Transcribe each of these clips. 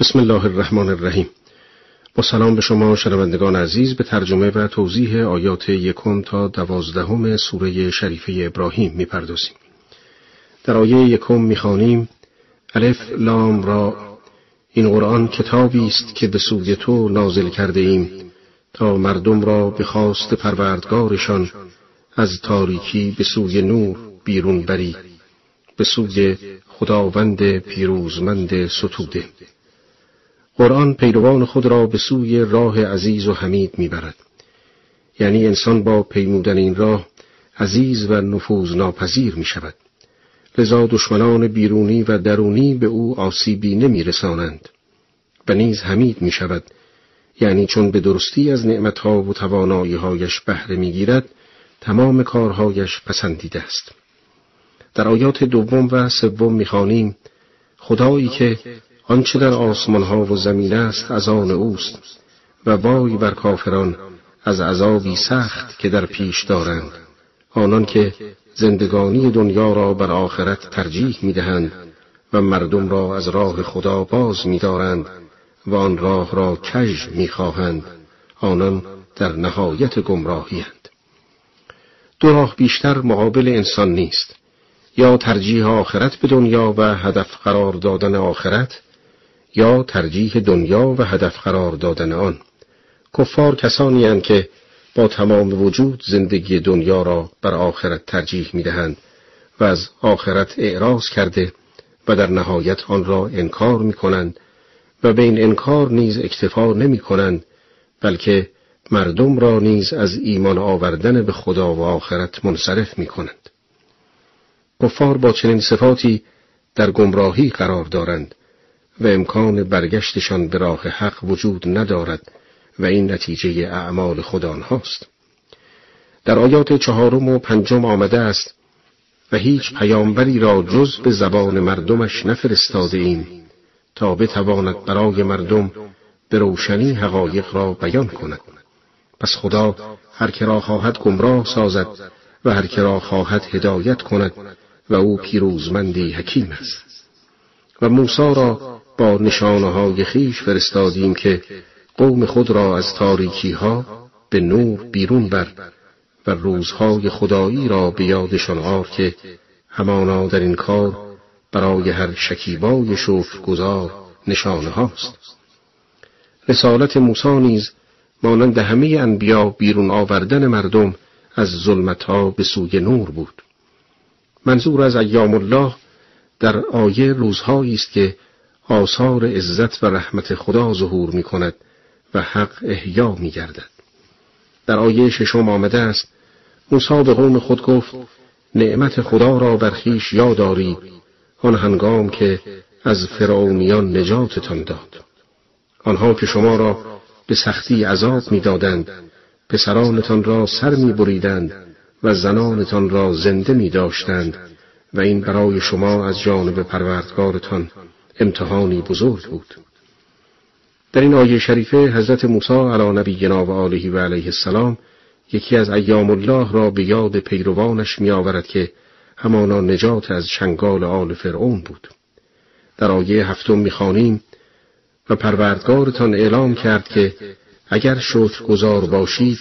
بسم الله الرحمن الرحیم با سلام به شما شنوندگان عزیز به ترجمه و توضیح آیات یکم تا دوازدهم سوره شریفه ابراهیم می‌پردازیم. در آیه یکم می‌خوانیم الف لام را. این قرآن کتابی است که به سوی تو نازل کرده ایم تا مردم را به خواست پروردگارشان از تاریکی به سوی نور بیرون بری به سوی خداوند پیروزمند ستوده. قرآن پیروان خود را به سوی راه عزیز و حمید می‌برد. یعنی انسان با پیمودن این راه عزیز و نفوذ ناپذیر می شود لذا دشمنان بیرونی و درونی به او آسیبی نمی رسانند و نیز حمید می شود یعنی چون به درستی از نعمتها و تواناییهایش بهره می‌گیرد تمام کارهایش پسندیده است. در آیات دوم و سوم می‌خوانیم خدایی که آنچه در آسمان ها و زمین است از آن اوست و وای بر کافران از عذابی سخت که در پیش دارند. آنان که زندگانی دنیا را بر آخرت ترجیح می‌دهند و مردم را از راه خدا باز میدارند و آن راه را کژ می‌خواهند آنان در نهایت گمراهیند دو راه بیشتر مقابل انسان نیست. یا ترجیح آخرت به دنیا و هدف قرار دادن آخرت یا ترجیح دنیا و هدف قرار دادن آن کفار کسانی هستند که با تمام وجود زندگی دنیا را بر آخرت ترجیح می دهند و از آخرت اعراض کرده و در نهایت آن را انکار می کنند و به این انکار نیز اکتفا نمی کنند بلکه مردم را نیز از ایمان آوردن به خدا و آخرت منصرف می کنند. کفار با چنین صفاتی در گمراهی قرار دارند و امکان برگشتشان به راه حق وجود ندارد و این نتیجه اعمال خدا آنهاست. در آیات چهارم و پنجم آمده است و هیچ پیامبری را جز به زبان مردمش نفرستاده ایم تا بتواند برای مردم به روشنی حقایق را بیان کند. پس خدا هر که را خواهد گمراه سازد و هر که را خواهد هدایت کند و او پیروزمندی حکیم است. و موسی را با نشانه های خیش فرستادیم که قوم خود را از تاریکی ها به نور بیرون بر و روزهای خدایی را به یادشان آر که همانا در این کار برای هر شکیبای گذار نشانه هاست رسالت موسی نیز مانند همه انبیا بیرون آوردن مردم از ظلمتها به سوی نور بود. منظور از ایام الله در آیه روزهایی است که آثار عزت و رحمت خدا ظهور می کند و حق احیا می گردد. در آیه ششم آمده است موسی به قوم خود گفت نعمت خدا را بر خویش یاد آن هنگام که از فرعونیان نجاتتان داد آنها که شما را به سختی عذاب می‌دادند پسرانتان را سر می بریدند و زنانتان را زنده می داشتند و این برای شما از جانب پروردگارتان امتحانی بزرگ بود. در این آیه شریفه حضرت موسی علی و آله و علیه السلام یکی از ایام الله را به یاد پیروانش می آورد که همانا نجات از چنگال آل فرعون بود. در آیه هفتم می‌خوانیم و پروردگارتان اعلام کرد که اگر شکر گذار باشید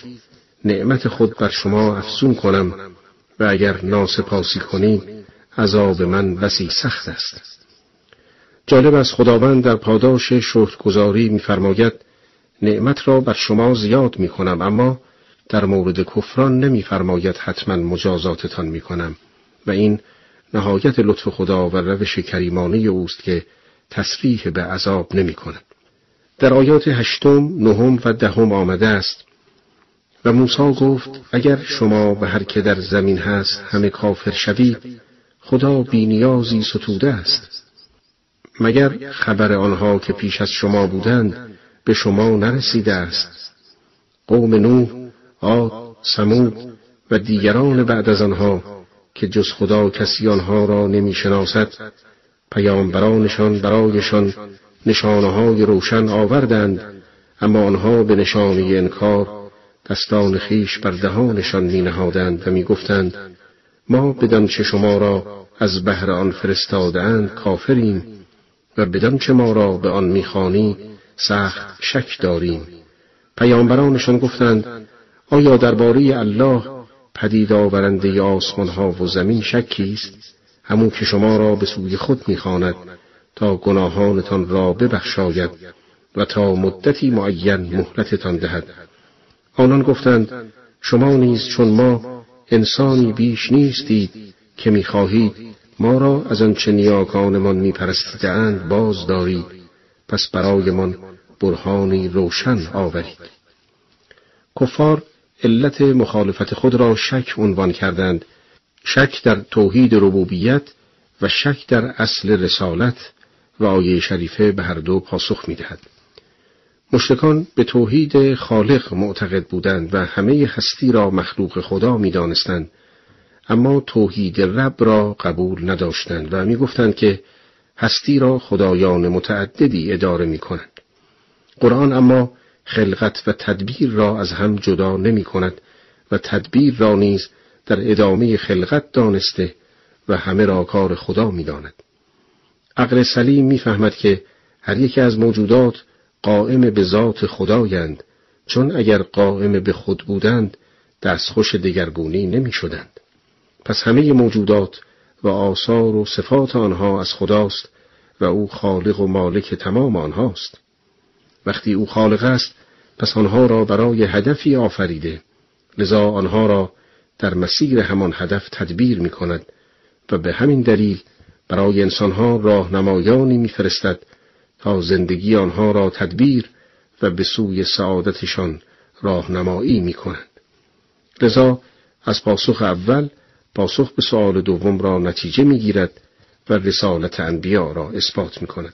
نعمت خود بر شما افزون کنم و اگر ناسپاسی کنید عذاب من بسی سخت است. جالب از خداوند در پاداش شکرگزاری میفرماید نعمت را بر شما زیاد می کنم اما در مورد کفران نمیفرماید حتما مجازاتتان می کنم و این نهایت لطف خدا و روش کریمانه اوست که تصریح به عذاب نمی کند. در آیات هشتم، نهم و دهم آمده است و موسی گفت اگر شما به هر که در زمین هست همه کافر شوید خدا بینیازی ستوده است مگر خبر آنها که پیش از شما بودند به شما نرسیده است؟ قوم نوح عاد سمود و دیگران بعد از آنها که جز خدا کسی آنها را نمی شناسد پیامبرانشان برایشان نشانه های روشن آوردند اما آنها به نشانه انکار دستان خیش بر دهانشان می نهادند و می گفتند ما بدان چه شما را از بهر آن فرستادهاند کافریم. و بدان چه ما را به آن می‌خوانی سخت شک داریم. پیامبرانشان گفتند آیا درباره الله پدید آورنده آسمان ها و زمین شکی است؟ همون که شما را به سوی خود می‌خواند تا گناهانتان را ببخشاید و تا مدتی معین مهلتتان دهد. آنان گفتند شما نیز چون ما انسانی بیش نیستید که می‌خواهید ما را از آنچه نیاکانمان میپرستیدهاند باز دارید پس برایمان برهانی روشن آورید. کفار علت مخالفت خود را شک عنوان کردند. شک در توحید ربوبیت و شک در اصل رسالت و آیه شریفه به هر دو پاسخ می‌دهد. مشتکان به توحید خالق معتقد بودند و همه هستی را مخلوق خدا می‌دانستند. اما توحید رب را قبول نداشتند و می‌گفتند که هستی را خدایان متعددی اداره می کنند. قرآن اما خلقت و تدبیر را از هم جدا نمی کند و تدبیر را نیز در ادامه خلقت دانسته و همه را کار خدا می داند. عقل سلیم می‌فهمد که هر یکی از موجودات قائم به ذات خدایند چون اگر قائم به خود بودند دستخوش دگرگونی نمی شدند. پس همه موجودات و آثار و صفات آنها از خداست و او خالق و مالک تمام آنهاست. وقتی او خالق است پس آنها را برای هدفی آفریده لذا آنها را در مسیر همان هدف تدبیر می کند و به همین دلیل برای انسانها راهنمایانی میفرستد تا زندگی آنها را تدبیر و به سوی سعادتشان راهنمایی می کند. لذا از پاسخ اول پاسخ به سؤال دوم را نتیجه می‌گیرد و رسالت انبیا را اثبات می کند.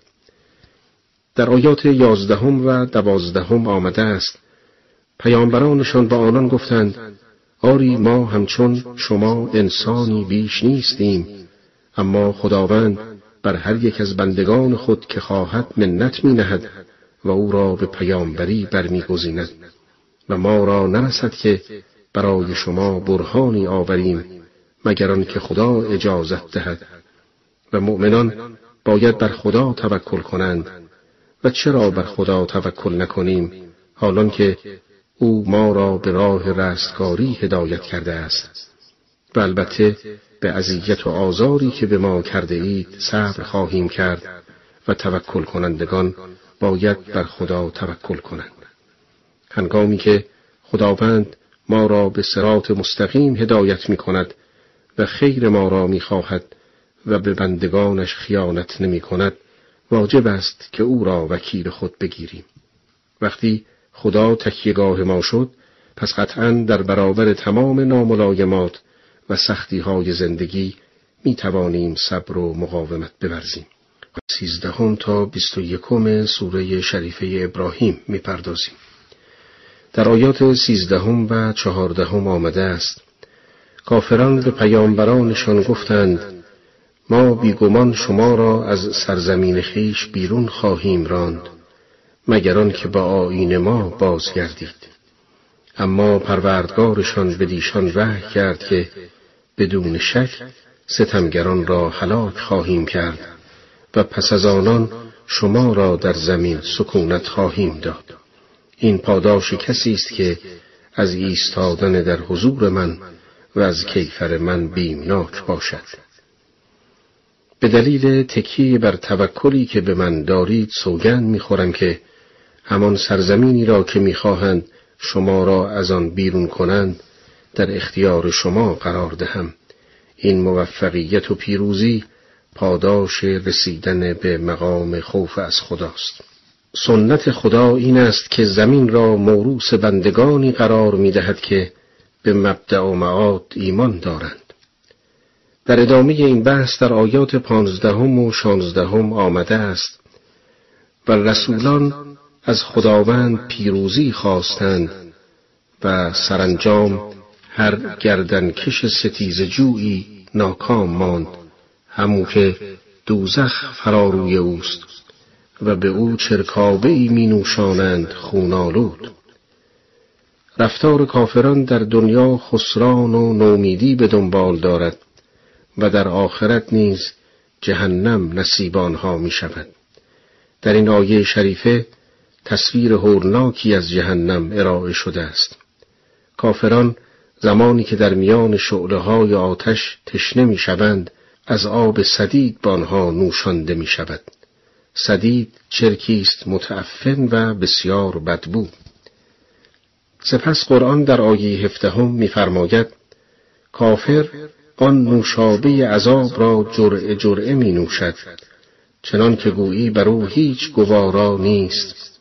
در آیات یازدهم و دوازدهم آمده است پیامبرانشان به آنان گفتند آری ما همچون شما انسانی بیش نیستیم اما خداوند بر هر یک از بندگان خود که خواهد منت می نهد و او را به پیامبری برمیگزیند و ما را نرسد که برای شما برهانی آوریم مگر که خدا اجازت دهد. و مؤمنان باید بر خدا توکل کنند. و چرا بر خدا توکل نکنیم؟ حالان که او ما را به راه رستگاری هدایت کرده است. و البته به اذیت و آزاری که به ما کرده اید صبر خواهیم کرد و توکل کنندگان باید بر خدا توکل کنند. هنگامی که خداوند ما را به سرات مستقیم هدایت می کند و خیر ما را می خواهد و به بندگانش خیانت نمی کند واجب است که او را وکیل خود بگیریم وقتی خدا تکیهگاه ما شد پس قطعا در برابر تمام ناملایمات و سختی های زندگی می توانیم صبر و مقاومت بورزیم. سیزدهم تا بیست و یکم سوره شریفه ابراهیم می پردازیم. در آیات سیزدهم و چهاردهم آمده است کافران به پیامبرانشان گفتند ما بیگمان شما را از سرزمین خیش بیرون خواهیم راند مگر که با آین ما بازگردید. اما پروردگارشان به دیشان وحی کرد که بدون شک ستمگران را هلاک خواهیم کرد و پس از آنان شما را در زمین سکونت خواهیم داد. این پاداش کسی است که از ایستادن در حضور من و از کیفر من بیمناک باشد. به دلیل تکیه بر توکلی که به من دارید سوگند می‌خورم که همان سرزمینی را که می‌خواهند شما را از آن بیرون کنند در اختیار شما قرار دهم. این موفقیت و پیروزی پاداش رسیدن به مقام خوف از خداست. سنت خدا این است که زمین را موروس بندگانی قرار می دهد که به مبدع و معاد ایمان دارند. در ادامه این بحث در آیات پانزدهم و شانزدهم آمده است و رسولان از خداوند پیروزی خواستند و سرانجام هر گردنکش ستیز جویی ناکام ماند همو که دوزخ فراروی اوست و به او چرکابه ای می نوشانند خونالود. رفتار کافران در دنیا خسران و نومیدی به دنبال دارد و در آخرت نیز جهنم نصیب آنها می شود در این آیه شریفه تصویر هورناکی از جهنم ارائه شده است. کافران زمانی که در میان شعله های آتش تشنه می شوند از آب سدید با آنها نوشانده می شود سدید چرکی است متعفن و بسیار بدبو. سپس قرآن در آیه هفدهم می‌فرماید کافر آن نوشابه عذاب را جرعه جرعه می نوشد چنان که گویی بر او هیچ گوارا نیست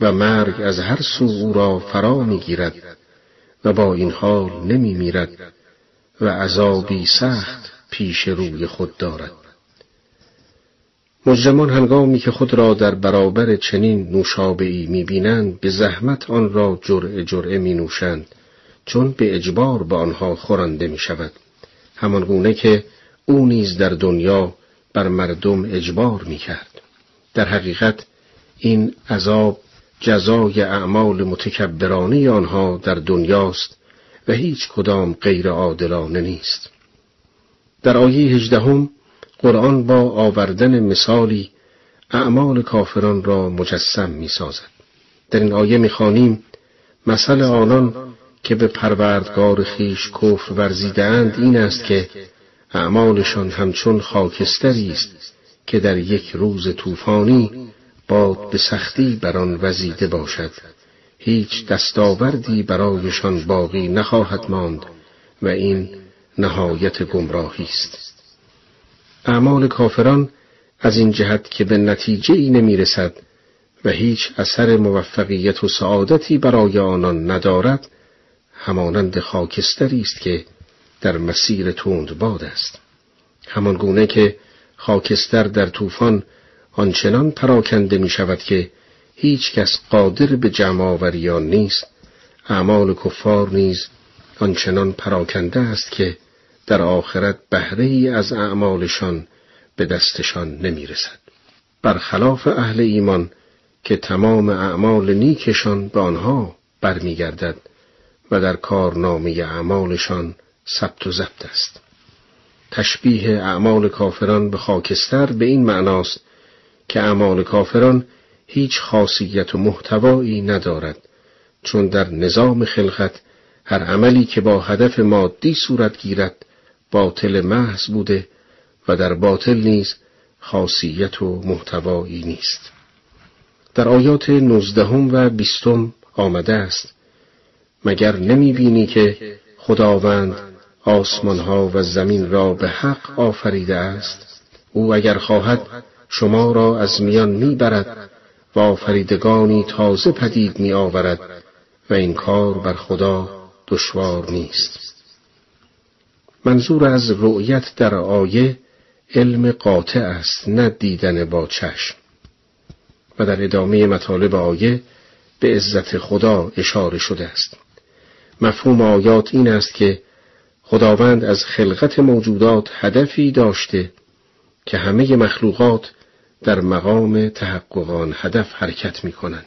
و مرگ از هر سو او را فرا می‌گیرد و با این حال نمی میرد و عذابی سخت پیش روی خود دارد. مجرمان هنگامی که خود را در برابر چنین نوشابهای می‌بینند به زحمت آن را جرعه جرعه می نوشند چون به اجبار به آنها خورنده می شود همان گونه که او نیز در دنیا بر مردم اجبار می کرد در حقیقت این عذاب جزای اعمال متکبرانه آنها در دنیاست و هیچ کدام غیر عادلانه نیست. در آیه هجدهم قرآن با آوردن مثالی اعمال کافران را مجسم می سازد. در این آیه می خانیم مثل آنان که به پروردگار خیش کفر ورزیدهاند این است که اعمالشان همچون خاکستری است که در یک روز طوفانی باد به سختی بر آن وزیده باشد هیچ دستاوردی برایشان باقی نخواهد ماند و این نهایت گمراهی است اعمال کافران از این جهت که به نتیجه ای نمی رسد و هیچ اثر موفقیت و سعادتی برای آنان ندارد همانند خاکستری است که در مسیر تند باد است. همان گونه که خاکستر در طوفان آنچنان پراکنده می شود که هیچ کس قادر به جمع آوری نیست اعمال کفار نیز آنچنان پراکنده است که در آخرت بهره ای از اعمالشان به دستشان نمی رسد. برخلاف اهل ایمان که تمام اعمال نیکشان به آنها برمیگردد و در کارنامه اعمالشان ثبت و ضبط است. تشبیه اعمال کافران به خاکستر به این معناست که اعمال کافران هیچ خاصیت و محتوایی ندارد چون در نظام خلقت هر عملی که با هدف مادی صورت گیرد باطل محض بوده و در باطل نیز خاصیت و محتوایی نیست. در آیات نوزدهم و بیستم آمده است مگر نمی بینی که خداوند آسمانها و زمین را به حق آفریده است؟ او اگر خواهد شما را از میان می‌برد و آفریدگانی تازه پدید می آورد و این کار بر خدا دشوار نیست. منظور از رؤیت در آیه علم قاطع است نه دیدن با چشم و در ادامه مطالب آیه به عزت خدا اشاره شده است مفهوم آیات این است که خداوند از خلقت موجودات هدفی داشته که همه مخلوقات در مقام تحقق آن هدف حرکت می کنند.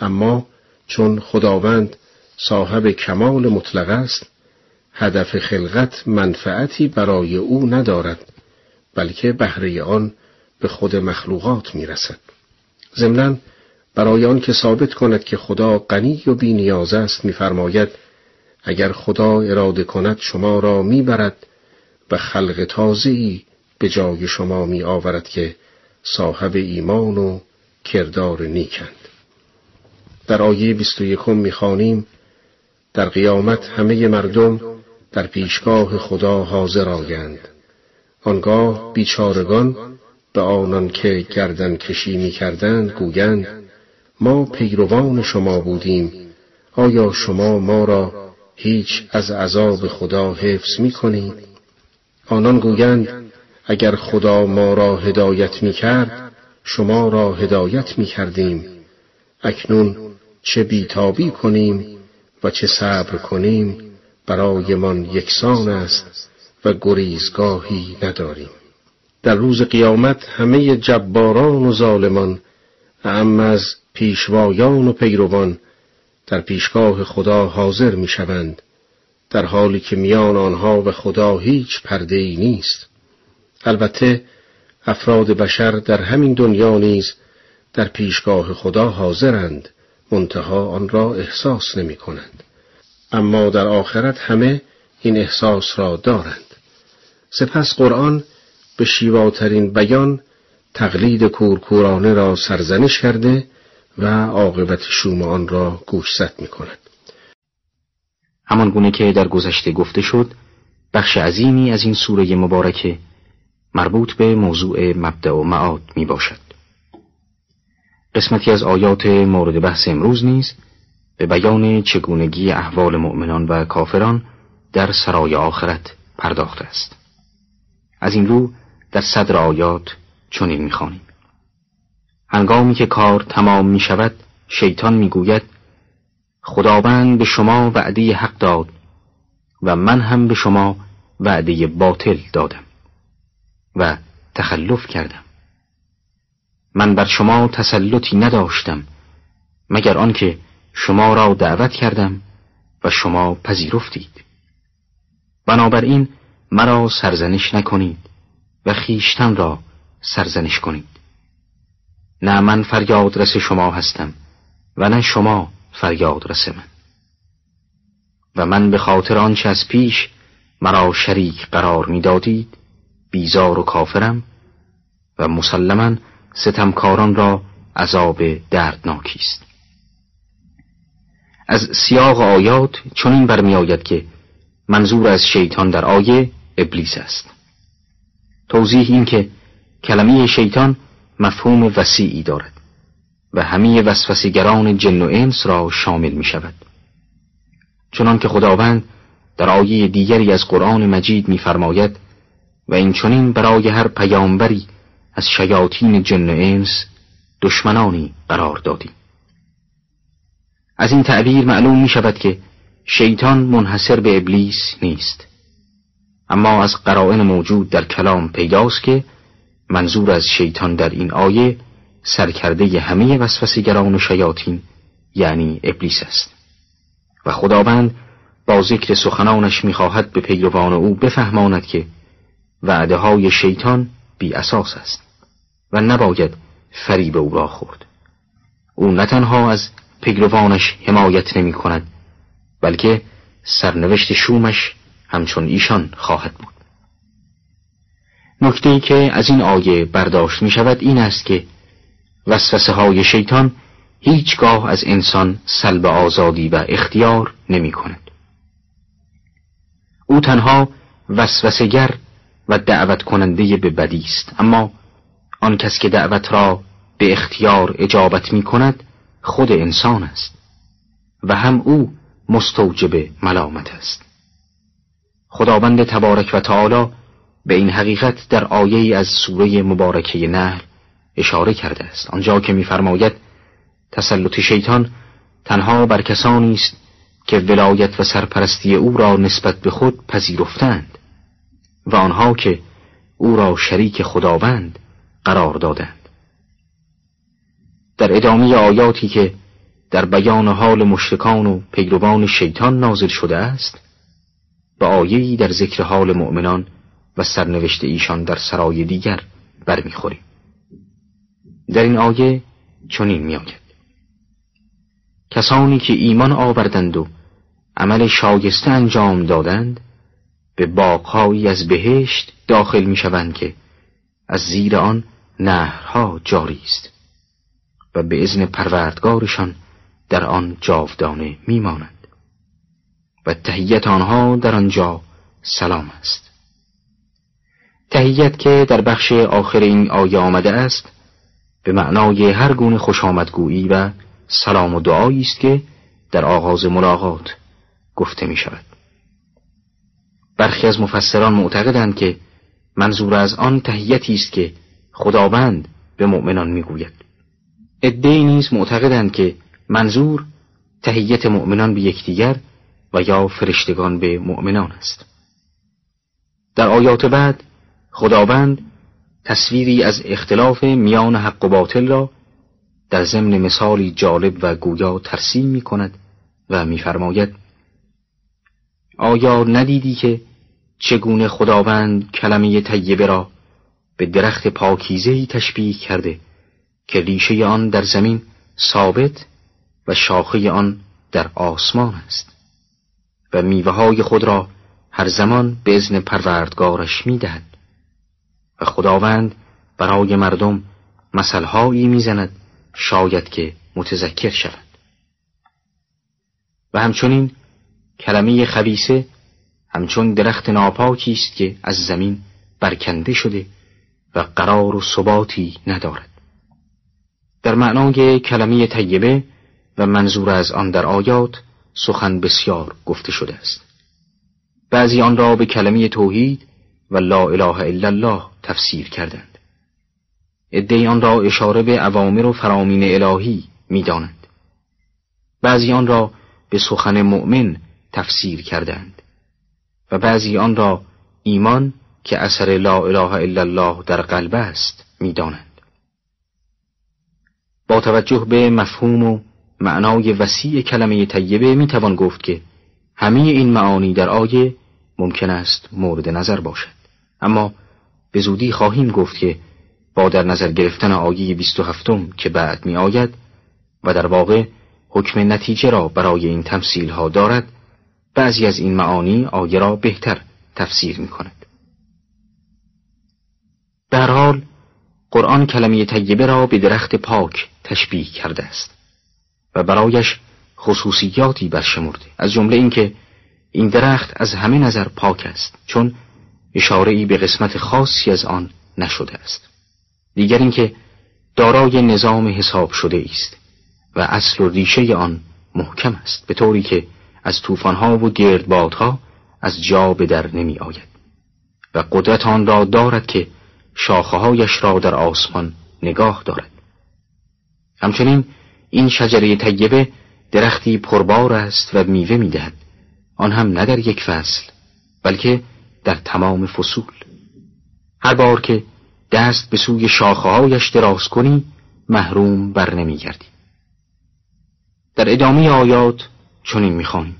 اما چون خداوند صاحب کمال مطلق است هدف خلقت منفعتی برای او ندارد بلکه بهره آن به خود مخلوقات می رسد. ضمنا برای آن که ثابت کند که خدا غنی و بی نیاز است میفرماید اگر خدا اراده کند شما را می‌برد و خلق تازه‌ای به جای شما می آورد که صاحب ایمان و کردار نیکند در آیه 21 می‌خوانیم در قیامت همه مردم در پیشگاه خدا حاضر آیند. آنگاه بیچارگان به آنان که گردن کشی می کردند گویند ما پیروان شما بودیم. آیا شما ما را هیچ از عذاب خدا حفظ می کنید؟ آنان گویند اگر خدا ما را هدایت می کرد شما را هدایت می کردیم اکنون چه بیتابی کنیم و چه صبر کنیم برایمان یکسان است و گریزگاهی نداریم در روز قیامت همه جباران و ظالمان اعم از پیشوایان و پیروان در پیشگاه خدا حاضر می شوند در حالی که میان آنها و خدا هیچ پرده ای نیست البته افراد بشر در همین دنیا نیز در پیشگاه خدا حاضرند منتها آن را احساس نمی کنند. اما در آخرت همه این احساس را دارند. سپس قرآن به شیواترین بیان تقلید کورکورانه را سرزنش کرده و عاقبت شوم آن را گوشزد می کند. همان گونه که در گذشته گفته شد بخش عظیمی از این سوره مبارکه مربوط به موضوع مبدع و معاد می باشد. قسمتی از آیات مورد بحث امروز نیز به بیان چگونگی احوال مؤمنان و کافران در سرای آخرت پرداخته است. از این رو در صدر آیات چنین می‌خوانیم هنگامی که کار تمام می شود شیطان می‌گوید خداوند به شما وعده حق داد و من هم به شما وعده باطل دادم و تخلف کردم من بر شما تسلطی نداشتم مگر آنکه شما را دعوت کردم و شما پذیرفتید. بنابراین مرا سرزنش نکنید و خیشتن را سرزنش کنید. نه من فریاد رس شما هستم و نه شما فریاد رس من. و من به خاطر آنچه از پیش مرا شریک قرار می‌دادید بیزار و کافرم و مسلما ستمکاران را عذاب دردناکی است. از سیاق آیات چنین برمیآید که منظور از شیطان در آیه ابلیس است. توضیح این که کلمه شیطان مفهوم وسیعی دارد و همه وسوسیگران جن و انس را شامل می شود چنان که خداوند در آیه دیگری از قرآن مجید می‌فرماید و این چنین برای هر پیامبری از شیاطین جن و انس دشمنانی قرار دادیم از این تعبیر معلوم می شود که شیطان منحصر به ابلیس نیست. اما از قرائن موجود در کلام پیداست که منظور از شیطان در این آیه سرکرده همه وسوسیگران و شیاطین یعنی ابلیس است. و خداوند با ذکر سخنانش می‌خواهد به پیروان او بفهماند که وعده های شیطان بی اساس است و نباید فریب او را خورد. او نه تنها از پیروانش حمایت نمی کند بلکه سرنوشت شومش همچون ایشان خواهد بود نکته ای که از این آیه برداشت می شود این است که وسوسه های شیطان هیچگاه از انسان سلب آزادی و اختیار نمی کند. او تنها وسوسگر و دعوت کننده به بدی است اما آن کس که دعوت را به اختیار اجابت می کند خود انسان است و هم او مستوجب ملامت است. خداوند تبارک و تعالی به این حقیقت در آیه از سوره مبارکه نهر اشاره کرده است. آنجا که می‌فرماید تسلط شیطان تنها بر کسانی است که ولایت و سرپرستی او را نسبت به خود پذیرفتند و آنها که او را شریک خداوند قرار دادند. در ادامه آیاتی که در بیان حال مشرکان و پیروان شیطان نازل شده است به آیهی در ذکر حال مؤمنان و سرنوشت ایشان در سرای دیگر برمیخوریم. در این آیه چنین میآید. کسانی که ایمان آوردند و عمل شایسته انجام دادند به باغهایی از بهشت داخل می‌شوند که از زیر آن نهرها جاری است. و به ازن پروردگارشان در آن جاودانه میمانند و تهیت آنها در آنجا سلام است تهیت که در بخش آخر این آیه آمده است به معنای هر گونه خوش و سلام و دعایی است که در آغاز ملاقات گفته می شود. برخی از مفسران معتقدند که منظور از آن تهیتی است که خداوند به مؤمنان می‌گوید. عدهای نیز معتقدند که منظور تهیت مؤمنان به یکدیگر و یا فرشتگان به مؤمنان است. در آیات بعد خداوند تصویری از اختلاف میان حق و باطل را در ضمن مثالی جالب و گویا ترسیم می کند و میفرماید آیا ندیدی که چگونه خداوند کلمه طیبه را به درخت پاکیزهی تشبیه کرده که ریشه آن در زمین ثابت و شاخه آن در آسمان است و میوه های خود را هر زمان به ازن پروردگارش می‌دهد و خداوند برای مردم مثلهایی می‌زند شاید که متذکر شود. و همچنین کلمه خبیسه همچون درخت ناپاکی است که از زمین برکنده شده و قرار و ثباتی ندارد. در معنای کلمه طیبه و منظور از آن در آیات سخن بسیار گفته شده است. بعضی آن را به کلمه توحید و لا اله الا الله تفسیر کردند. ادهی آن را اشاره به اوامر و فرامین الهی می‌دانند. بعضی آن را به سخن مؤمن تفسیر کردند. و بعضی آن را ایمان که اثر لا اله الا الله در قلب است می‌دانند. با توجه به مفهوم و معنای وسیع کلمه طیبه می‌توان گفت که همه این معانی در آیه ممکن است مورد نظر باشد اما به زودی خواهیم گفت که با در نظر گرفتن آیه 27 که بعد می آید و در واقع حکم نتیجه را برای این تمثیل ها دارد بعضی از این معانی آیه را بهتر تفسیر می کند. در حال قرآن کلمه طیبه را به درخت پاک تشبیه کرده است. و برایش خصوصیاتی برشمرده. از جمله اینکه این درخت از همه نظر پاک است چون اشاره ای به قسمت خاصی از آن نشده است. دیگر اینکه دارای نظام حساب شده است و اصل و ریشه آن محکم است به طوری که از طوفانها و گردبادها از جا به در نمی آید و قدرت آن را دارد که شاخههایش را در آسمان نگاه دارد. همچنین این شجره طیبه درختی پربار است و میوه می‌دهد. آن هم نه در یک فصل بلکه در تمام فصول. هر بار که دست به سوی شاخههایش دراز کنی محروم بر نمیگردی. در ادامه آیات چنین می‌خوانیم.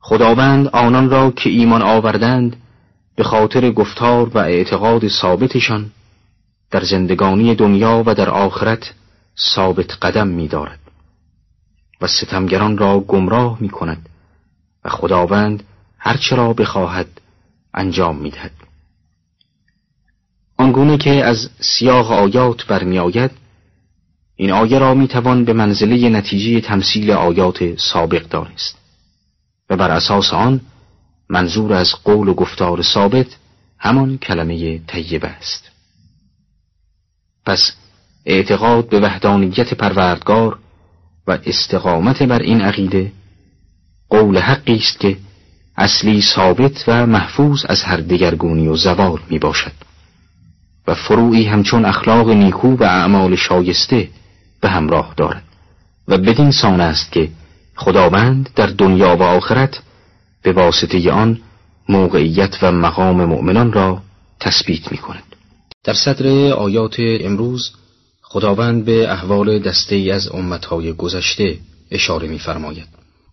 خداوند آنان را که ایمان آوردند به خاطر گفتار و اعتقاد ثابتشان در زندگانی دنیا و در آخرت ثابت قدم می دارد و ستمگران را گمراه می کند و خداوند هرچه را بخواهد انجام می دهد. آنگونه که از سیاق آیات برمیآید این آیه را می توان به منزله نتیجه تمثیل آیات سابق دانست و بر اساس آن منظور از قول و گفتار ثابت همان کلمه طیبه است پس اعتقاد به وحدانیت پروردگار و استقامت بر این عقیده قول حقی است که اصلی ثابت و محفوظ از هر دگرگونی و زوال می باشد و فروعی همچون اخلاق نیکو و اعمال شایسته به همراه دارد و بدین سان است که خداوند در دنیا و آخرت به واسطه آن موقعیت و مقام مؤمنان را تثبیت می کند. در صدر آیات امروز خداوند به احوال دسته از امتهای گذشته اشاره می‌فرماید.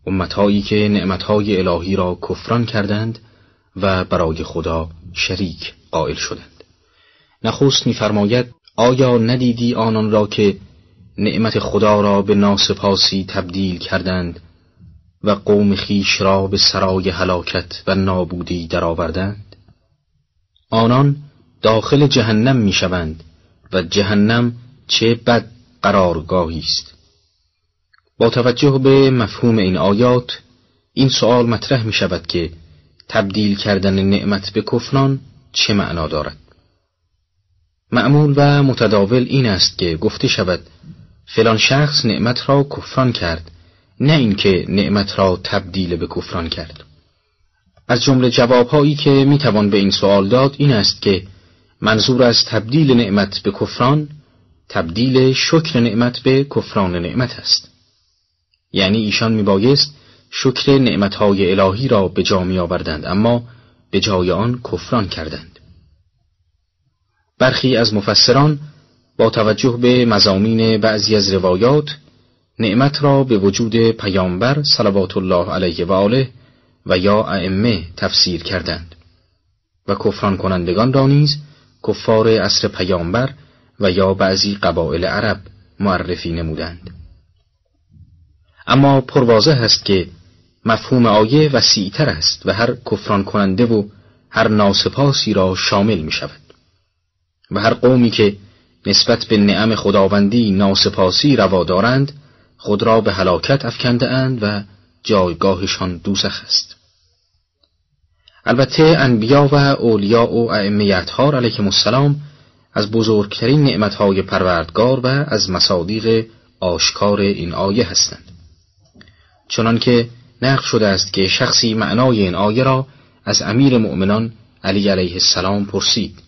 امتهایی که نعمتهای الهی را کفران کردند و برای خدا شریک قائل شدند. نخست می‌فرماید آیا ندیدی آنان را که نعمت خدا را به ناسپاسی تبدیل کردند و قوم خیش را به سرای هلاکت و نابودی درآوردند آنان داخل جهنم می‌شوند و جهنم چه بد قرارگاهی است. با توجه به مفهوم این آیات این سوال مطرح می شود که تبدیل کردن نعمت به کفران چه معنا دارد. معمول و متداول این است که گفته شود فلان شخص نعمت را کفران کرد نه اینکه نعمت را تبدیل به کفران کرد. از جمله جوابهایی که می‌توان به این سوال داد این است که منظور از تبدیل نعمت به کفران تبدیل شکر نعمت به کفران نعمت است. یعنی ایشان میبایست شکر نعمتهای الهی را به جا می آوردند اما به جای آن کفران کردند. برخی از مفسران با توجه به مزامین بعضی از روایات نعمت را به وجود پیامبر صلوات الله علیه و آله و یا ائمه تفسیر کردند و کفران کنندگان را نیز کفار عصر پیامبر و یا بعضی قبایل عرب معرفی نمودند. اما پروازه است که مفهوم آیه وسیعتر است و هر کفران کننده و هر ناسپاسی را شامل می شود و هر قومی که نسبت به نعم خداوندی ناسپاسی روا دارند خود را به هلاکت افکنده اند و جایگاهشان دوزخ است. البته انبیا و اولیا و ائمه اطهار علیهم السلام از بزرگترین نعمتهای پروردگار و از مصادیق آشکار این آیه هستند. چنانکه نقل شده است که شخصی معنای این آیه را از امیر مؤمنان علی علیه السلام پرسید.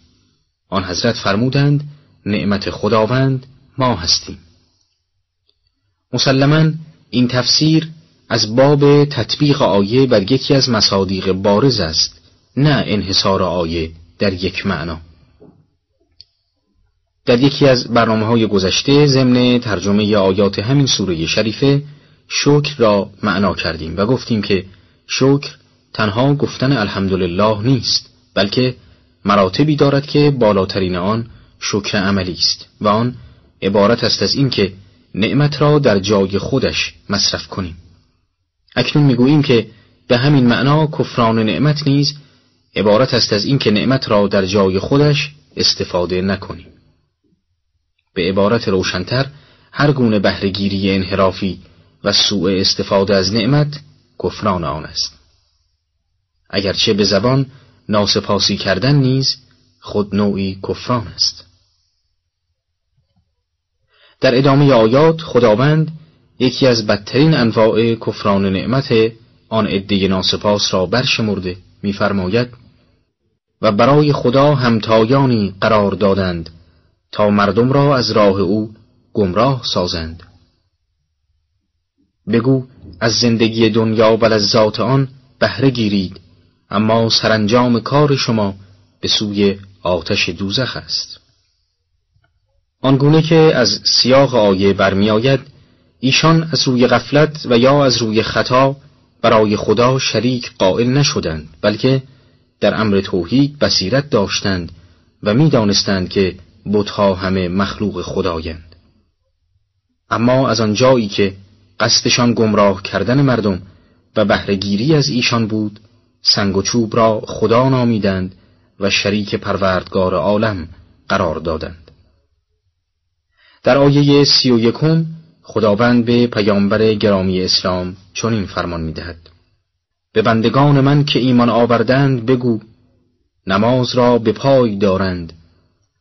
آن حضرت فرمودند نعمت خداوند ما هستیم. مسلما این تفسیر از باب تطبیق آیه بر یکی از مصادیق بارز است نه انحصار آیه در یک معنا. در یکی از برنامه های گذشته ضمن ترجمه آیات همین سوره شریفه شکر را معنا کردیم و گفتیم که شکر تنها گفتن الحمدلله نیست بلکه مراتبی دارد که بالاترین آن شکر عملی است و آن عبارت است از اینکه نعمت را در جای خودش مصرف کنیم. اکنون می‌گوییم که به همین معنا کفران نعمت نیز عبارت است از اینکه نعمت را در جای خودش استفاده نکنیم. به عبارت روشنتر هر گونه بهرهگیری انحرافی و سوء استفاده از نعمت کفران آن است. اگرچه به زبان ناسپاسی کردن نیز خود نوعی کفران است. در ادامه آیات خداوند یکی از بدترین انواع کفران نعمت آن عده ناسپاس را برشمرده می‌فرماید و برای خدا همتایانی قرار دادند تا مردم را از راه او گمراه سازند. بگو از زندگی دنیا و لذات آن بهره گیرید اما سرانجام کار شما به سوی آتش دوزخ است. آنگونه که از سیاق آیه برمیآید ایشان از روی غفلت و یا از روی خطا برای خدا شریک قائل نشدند بلکه در امر توحید بصیرت داشتند و می‌دانستند که بتها همه مخلوق خدایند. اما از آن جایی که قصدشان گمراه کردن مردم و بهرهگیری از ایشان بود سنگ و چوب را خدا نامیدند و شریک پروردگار عالم قرار دادند. در آیه سی و یکم خداوند به پیامبر گرامی اسلام چنین فرمان می‌دهد. به بندگان من که ایمان آوردند بگو نماز را به پای دارند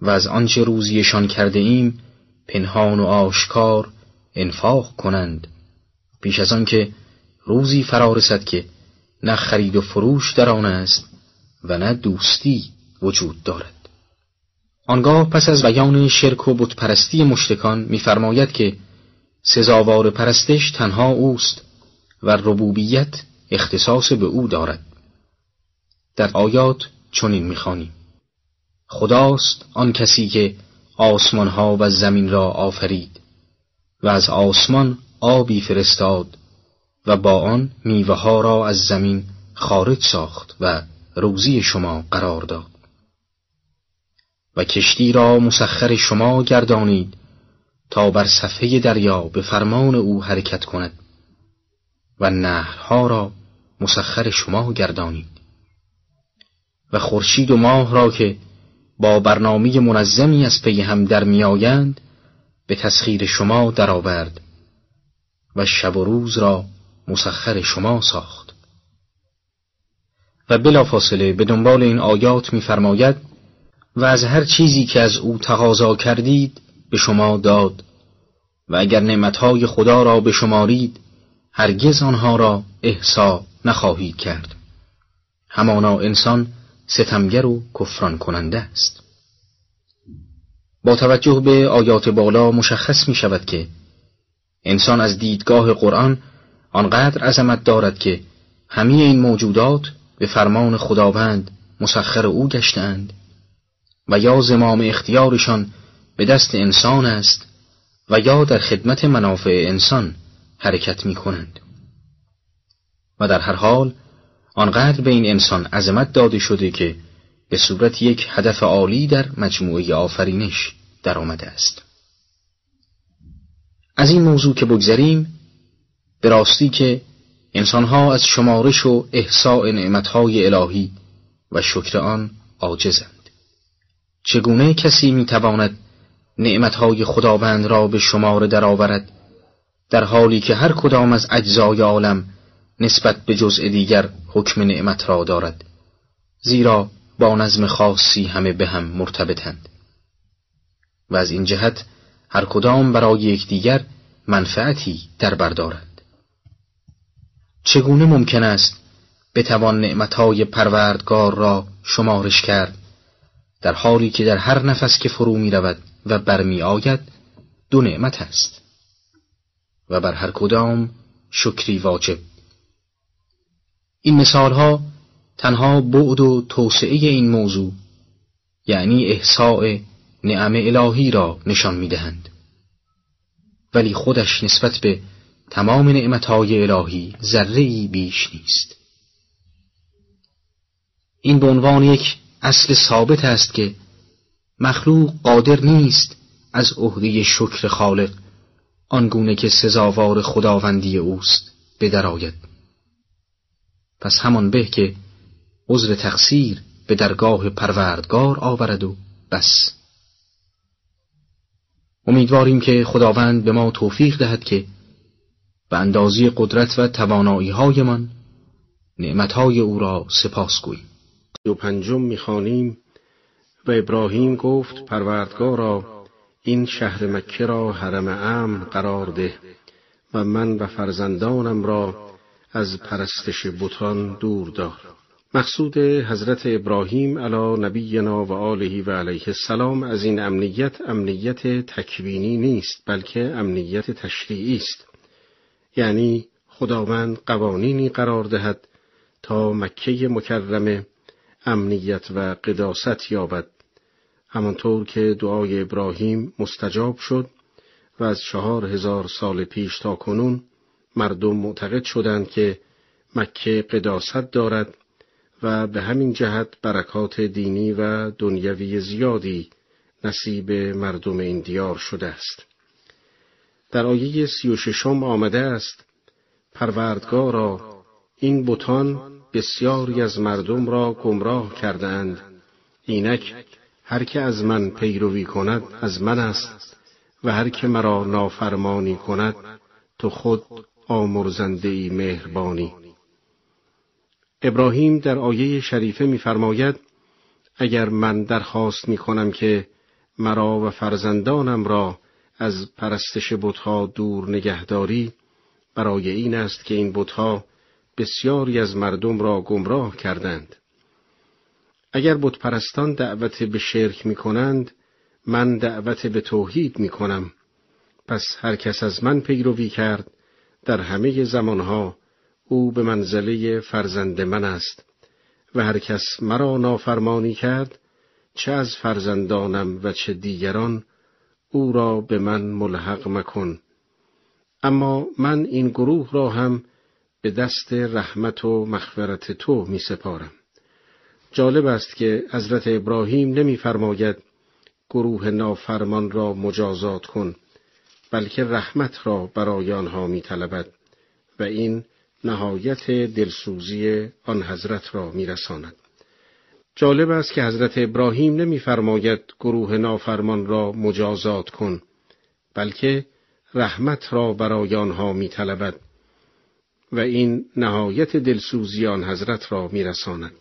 و از آنچه روزیشان کرده ایم پنهان و آشکار انفاق کنند. پیش از آنکه روزی فرا رسد که نه خرید و فروش در آن است و نه دوستی وجود دارد. آنگاه پس از بیان شرک و بتپرستی مشتکان می‌فرماید که سزاوار پرستش تنها اوست و ربوبیت اختصاص به او دارد. در آیات چنین می‌خوانیم. خداست آن کسی که آسمانها و زمین را آفرید و از آسمان آبی فرستاد و با آن میوه ها را از زمین خارج ساخت و روزی شما قرار داد. و کشتی را مسخر شما گردانید تا بر صفحه دریا به فرمان او حرکت کند و نهرها را مسخر شما گردانید. و خورشید و ماه را که با برنامه منظمی از پی هم در میآیند به تسخیر شما درآورد و شب و روز را مسخر شما ساخت. و بلافاصله به دنبال این آیات می‌فرماید و از هر چیزی که از او تقاضا کردید به شما داد و اگر نعمتهای خدا را بشمارید هرگز آنها را احسا نخواهید کرد. همانا انسان ستمگر و کفران کننده است با توجه به آیات بالا مشخص می شود که انسان از دیدگاه قرآن آنقدر عظمت دارد که همه این موجودات به فرمان خداوند مسخر او گشتند و یا زمام اختیارشان به دست انسان است و یا در خدمت منافع انسان حرکت می کنند. و در هر حال آنقدر به این انسان عظمت داده شده که به صورت یک هدف عالی در مجموعه آفرینش در آمده است. از این موضوع که بگذریم به راستی که انسانها از شمارش و احساء نعمتهای الهی و شکر آن عاجزند. چگونه کسی می‌تواند نعمتهای خداوند را به شمار درآورد؟ در حالی که هر کدام از اجزای عالم نسبت به جزء دیگر حکم نعمت را دارد. زیرا با نظم خاصی همه به هم مرتبطند. و از این جهت هر کدام برای یکدیگر منفعتی در بردارد چگونه ممکن است بتوان نعمتهای پروردگار را شمارش کرد؟ در حالی که در هر نفس که فرو می رود و برمی آید دو نعمت است. و بر هر کدام شکری واجب. این مثال ها تنها بعد و توسعه این موضوع یعنی احساء نعم الهی را نشان می دهند. ولی خودش نسبت به تمام نعمتهای الهی ذره بیش نیست این به عنوان یک اصل ثابت است که مخلوق قادر نیست از عهده شکر خالق آنگونه که سزاوار خداوندی اوست بدرآید پس همان به که عذر تقصیر به درگاه پروردگار آورد و بس. امیدواریم که خداوند به ما توفیق دهد که به اندازی قدرت و توانایی هایمان نعمتهای او را سپاس گوییم. و پنجم می‌خوانیم و ابراهیم گفت پروردگارا این شهر مکه را حرم امن قرار ده و من و فرزندانم را از پرستش بتان دور دار. مقصود حضرت ابراهیم علی نبینا و آله و علیه السلام از این امنیت امنیت تکوینی نیست بلکه امنیت تشریعی است. یعنی خداوند قوانینی قرار دهد تا مکه مکرمه امنیت و قداست یابد. همانطور که دعای ابراهیم مستجاب شد و از چهار هزار سال پیش تا کنون مردم معتقد شدند که مکه قداست دارد و به همین جهت برکات دینی و دنیوی زیادی نصیب مردم این دیار شده است. در آیه سی و ششم آمده است پروردگارا این بتان بسیاری از مردم را گمراه کردند اینک هر که از من پیروی کند از من است و هر که مرا نافرمانی کند تو خود آمرزنده ای مهربانی. ابراهیم در آیه شریفه می‌فرماید اگر من درخواست می کنم که مرا و فرزندانم را از پرستش بتها دور نگهداری برای این است که این بتها بسیاری از مردم را گمراه کردند. اگر بت پرستان دعوت به شرک می کنند من دعوت به توحید می کنم پس هر کس از من پیروی کرد در همه زمانها او به منزله فرزند من است و هر کس مرا نافرمانی کرد چه از فرزندانم و چه دیگران او را به من ملحق مکن اما من این گروه را هم به دست رحمت و مخفرت تو می سپارم. جالب است که حضرت ابراهیم نمیفرماید گروه نافرمان را مجازات کن بلکه رحمت را برای آنها می طلبد و این نهایت دلسوزی آن حضرت را میرساند. جالب است که حضرت ابراهیم نمیفرماید گروه نافرمان را مجازات کن بلکه رحمت را برای آنها میطلبد و این نهایت دلسوزی آن حضرت را میرساند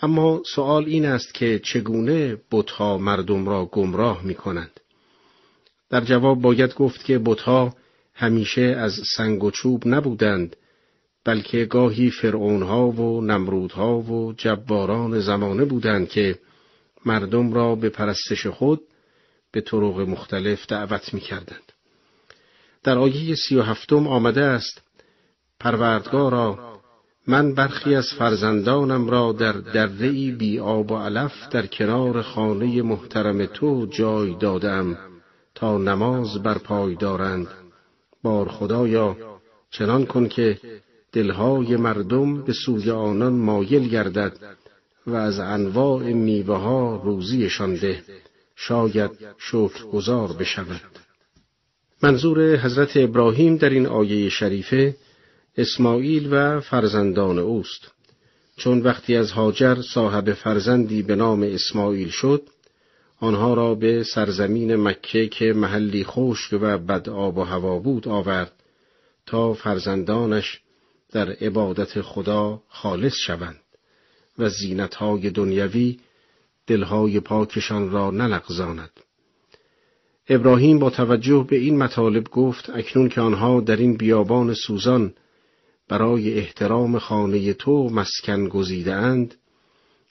اما سوال این است که چگونه بتها مردم را گمراه می کنند؟ در جواب باید گفت که بتها همیشه از سنگ و چوب نبودند بلکه گاهی فرعونها و نمرودها و جباران زمانه بودند که مردم را به پرستش خود به طرق مختلف دعوت می کردند. در آیه سی و هفتم آمده است پروردگارا من برخی از فرزندانم را در درهای بی آب و علف در کنار خانه محترم تو جای دادم تا نماز بر پای دارند. بار خدایا چنان کن که دلهای مردم به سوی آنان مایل گردد و از انواع میوه ها روزیشان ده. شاید شکرگزار بشود. منظور حضرت ابراهیم در این آیه شریفه اسماعیل و فرزندان اوست. چون وقتی از هاجر صاحب فرزندی به نام اسماعیل شد آنها را به سرزمین مکه که محلی خشک و بد آب و هوا بود آورد تا فرزندانش در عبادت خدا خالص شوند و زینتهای دنیوی دلهای پاکشان را نلغزاند. ابراهیم با توجه به این مطالب گفت اکنون که آنها در این بیابان سوزان برای احترام خانه تو مسکن گزیده اند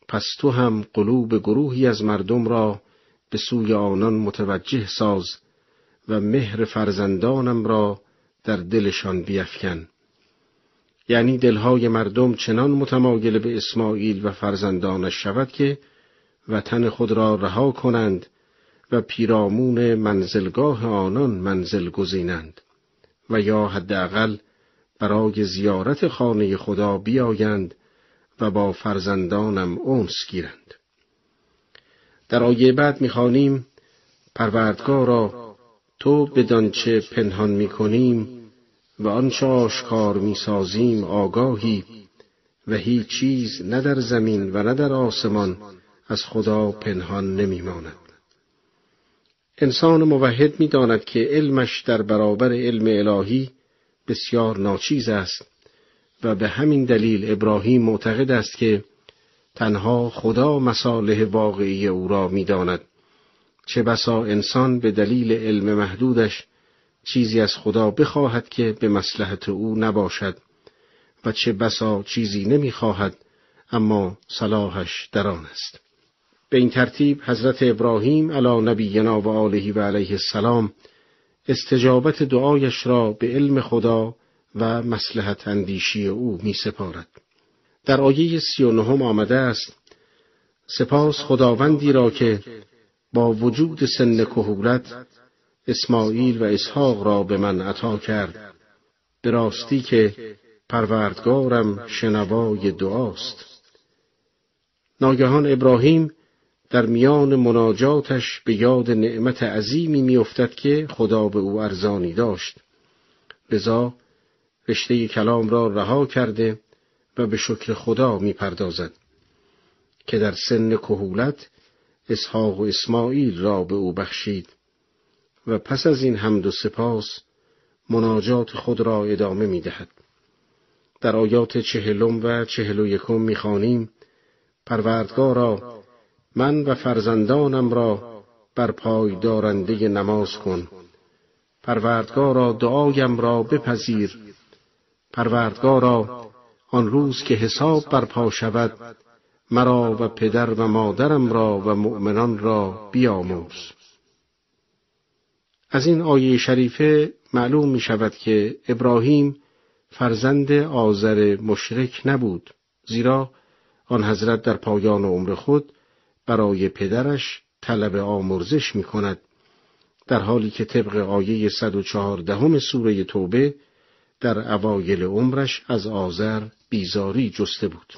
پس تو هم قلوب گروهی از مردم را به سوی آنان متوجه ساز و مهر فرزندانم را در دلشان بیفکن. یعنی دلهای مردم چنان متمایل به اسماعیل و فرزندانش شود که وطن خود را رها کنند و پیرامون منزلگاه آنان منزل گزینند و یا حداقل برای زیارت خانه خدا بیایند و با فرزندانم اونس گیرند. در آیه بعد می‌خوانیم پروردگارا تو بدانچه پنهان می‌کنیم و آنچه آشکار می‌سازیم آگاهی و هیچ چیز نه در زمین و نه در آسمان از خدا پنهان نمیماند. انسان موحد می‌داند که علمش در برابر علم الهی بسیار ناچیز است و به همین دلیل ابراهیم معتقد است که تنها خدا مصالح واقعی او را می‌داند چه بسا انسان به دلیل علم محدودش چیزی از خدا بخواهد که به مسلحت او نباشد و چه بسا چیزی نمی‌خواهد اما صلاحش در آن است به این ترتیب حضرت ابراهیم علی نبینا و آله و علیه السلام استجابت دعایش را به علم خدا و مسلحت اندیشی او می سپارد. در آیه سی و نهم آمده است سپاس خداوندی را که با وجود سن کهولت اسماعیل و اسحاق را به من عطا کرد. به راستی که پروردگارم شنوای دعاست. ناگهان ابراهیم در میان مناجاتش به یاد نعمت عظیمی میافتد که خدا به او ارزانی داشت. لذا رشته کلام را رها کرده و به شکر خدا می‌پردازد که در سن کهولت اسحاق و اسماعیل را به او بخشید و پس از این حمد و سپاس مناجات خود را ادامه می دهد. در آیات چهلم و چهل و یکم می خانیم پروردگارا من و فرزندانم را بر پای دارنده نماز کن پروردگارا دعایم را بپذیر پروردگارا آن روز که حساب برپا شود مرا و پدر و مادرم را و مؤمنان را بیاموز. از این آیه شریفه معلوم می شود که ابراهیم فرزند آذر مشرک نبود زیرا آن حضرت در پایان عمر خود برای پدرش طلب آمرزش می کند در حالی که طبق آیه 114 سوره توبه در اوایل عمرش از آذر بیزاری جسته بود.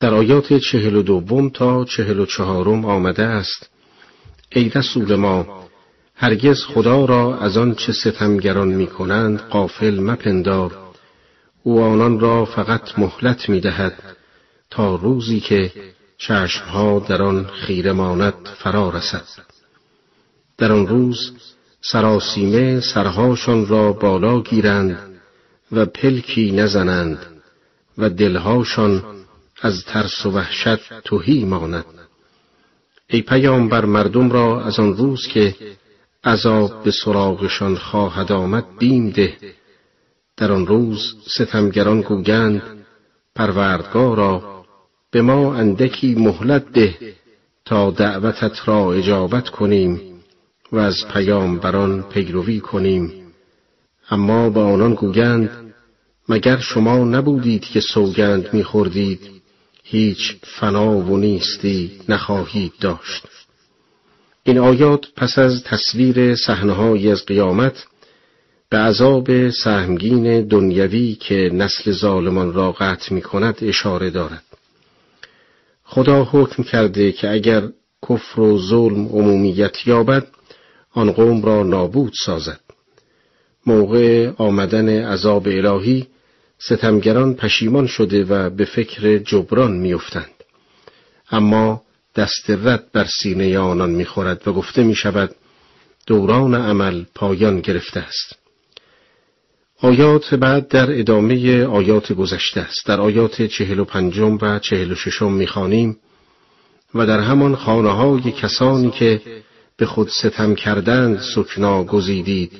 در آیات چهل و دوم تا چهل و چهارم آمده است ای رسول ما هرگز خدا را از آن چه ستمگران می کنند قافل مپندار. او آنان را فقط مهلت می دهد تا روزی که چشمها در آن خیره ماند فرا رسد. در آن روز سراسیمه سرهاشان را بالا گیرند و پلکی نزنند. و دلهاشان از ترس و وحشت توهی ماند. ای پیامبر مردم را از آن روز که عذاب به سراغشان خواهد آمد بیم ده. در آن روز ستمگران گوگند پروردگارا به ما اندکی مهلت ده تا دعوتت را اجابت کنیم و از پیامبران پیروی کنیم. اما به آنان گویند مگر شما نبودید که سوگند میخوردید؟ هیچ فنا و نیستی نخواهید داشت. این آیات پس از تصویر صحنه‌هایی از قیامت به عذاب سهمگین دنیوی که نسل ظالمان را قطع می کند اشاره دارد. خدا حکم کرده که اگر کفر و ظلم عمومیت یابد آن قوم را نابود سازد. موقع آمدن عذاب الهی ستمگران پشیمان شده و به فکر جبران میافتند. اما دست رد بر سینه آنان می‌خورد و گفته می شود دوران عمل پایان گرفته است. آیات بعد در ادامه آیات گذشته است. در آیات چهل و پنجم و چهل و ششم می‌خوانیم و در همان خانه های کسانی که به خود ستم کردند سکنا گزیدید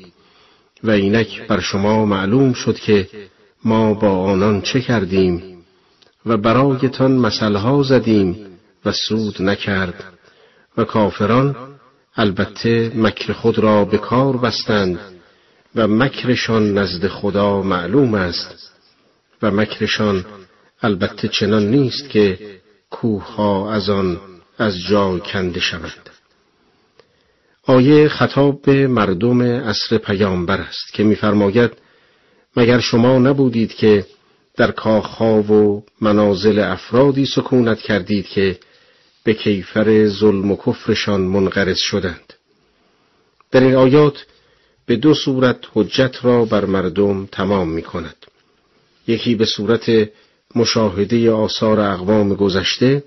و اینک بر شما معلوم شد که ما با آنان چه کردیم؟ و برایتان مسئله زدیم و سود نکرد. و کافران البته مکر خود را به کار بستند و مکرشان نزد خدا معلوم است. و مکرشان البته چنان نیست که کوه از آن از جای کنده شود. آیه خطاب به مردم عصر پیامبر است که می‌فرماید مگر شما نبودید که در کاخها و منازل افرادی سکونت کردید که به کیفر ظلم و کفرشان منقرض شدند در این آیات به دو صورت حجت را بر مردم تمام می کند. یکی به صورت مشاهده آثار اقوام گذشته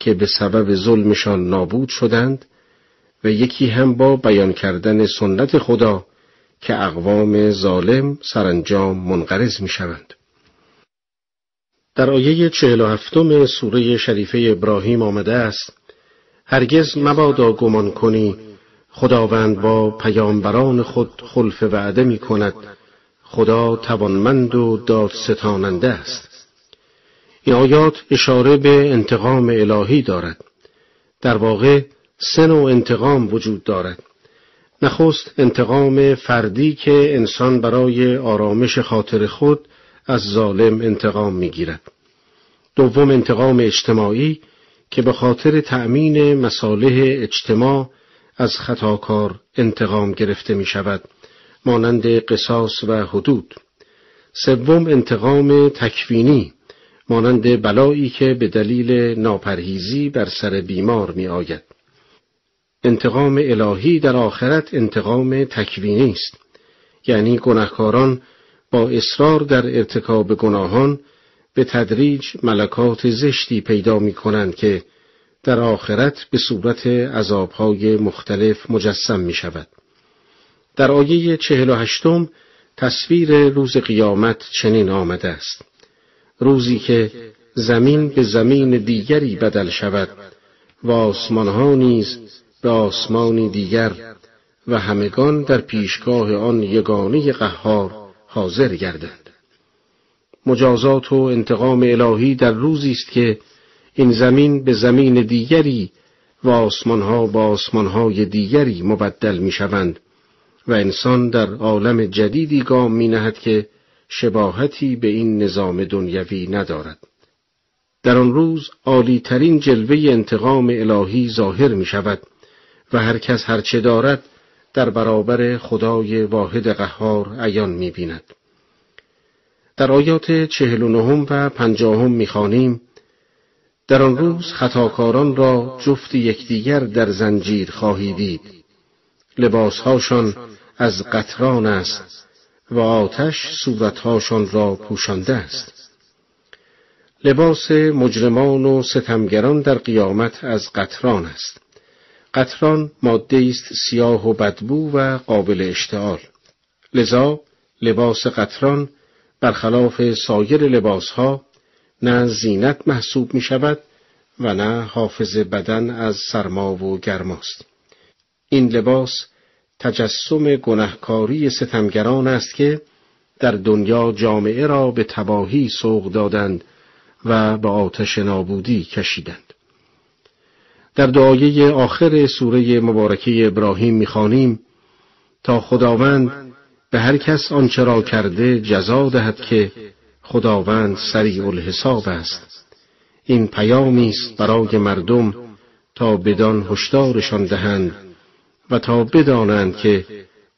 که به سبب ظلمشان نابود شدند و یکی هم با بیان کردن سنت خدا که اقوام ظالم سرانجام منقرض می شوند. در آیه چهل و هفتم سوره شریفه ابراهیم آمده است هرگز مبادا گمان کنی خداوند با پیامبران خود خلف وعده می کند خدا توانمند و دادستاننده است. این آیات اشاره به انتقام الهی دارد. در واقع سه نوع انتقام وجود دارد. نخست انتقام فردی که انسان برای آرامش خاطر خود از ظالم انتقام می‌گیرد دوم انتقام اجتماعی که به خاطر تأمین مصالح اجتماع از خطاکار انتقام گرفته می شود مانند قصاص و حدود سوم انتقام تکوینی مانند بلایی که به دلیل ناپرهیزی بر سر بیمار می آید. انتقام الهی در آخرت انتقام تکوینی است یعنی گناهکاران با اصرار در ارتکاب گناهان به تدریج ملکات زشتی پیدا می کنند که در آخرت به صورت عذابهای مختلف مجسم می شود. در آیه چهل و هشتم تصویر روز قیامت چنین آمده است. روزی که زمین به زمین دیگری بدل شود و آسمانها نیز به آسمانی دیگر و همگان در پیشگاه آن یگانه قهار حاضر گردند. مجازات و انتقام الهی در روزی است که این زمین به زمین دیگری و آسمانها با آسمانهای دیگری مبدل می شوند و انسان در عالم جدیدی گام می نهد که شباهتی به این نظام دنیوی ندارد. در آن روز عالی ترین جلوه انتقام الهی ظاهر می شود و هر کس هرچه دارد در برابر خدای واحد قهار عیان می بیند. در آیات چهل و نهم و پنجاهم می خانیم در آن روز خطاکاران را جفت یکدیگر در زنجیر خواهی دید. لباسهاشان از قطران است و آتش صورتهاشان را پوشانده است. لباس مجرمان و ستمگران در قیامت از قطران است. قطران ماده است سیاه و بدبو و قابل اشتعال لذا لباس قطران برخلاف سایر لباسها نه زینت محسوب می شود و نه حافظ بدن از سرما و گرماست. این لباس تجسم گنهکاری ستمگران است که در دنیا جامعه را به تباهی سوق دادند و به آتش نابودی کشیدند. در دعایه آخر سوره مبارکه ابراهیم می‌خوانیم تا خداوند به هر کس آنچه را کرده جزا دهد که خداوند سریع الحساب است. این پیامی است برای مردم تا بدان هشدارشان دهند و تا بدانند که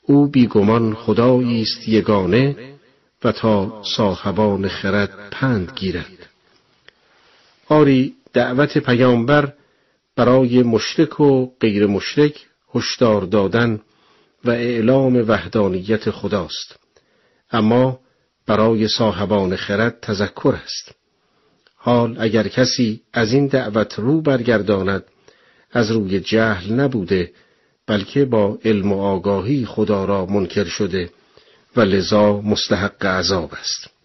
او بیگمان خدایی است یگانه و تا صاحبان خرد پند گیرند آری دعوت پیامبر برای مشرک و غیر مشرک هشدار دادن و اعلام وحدانیت خداست. اما برای صاحبان خرد تذکر است. حال اگر کسی از این دعوت رو برگرداند از روی جهل نبوده بلکه با علم و آگاهی خدا را منکر شده و لذا مستحق عذاب است.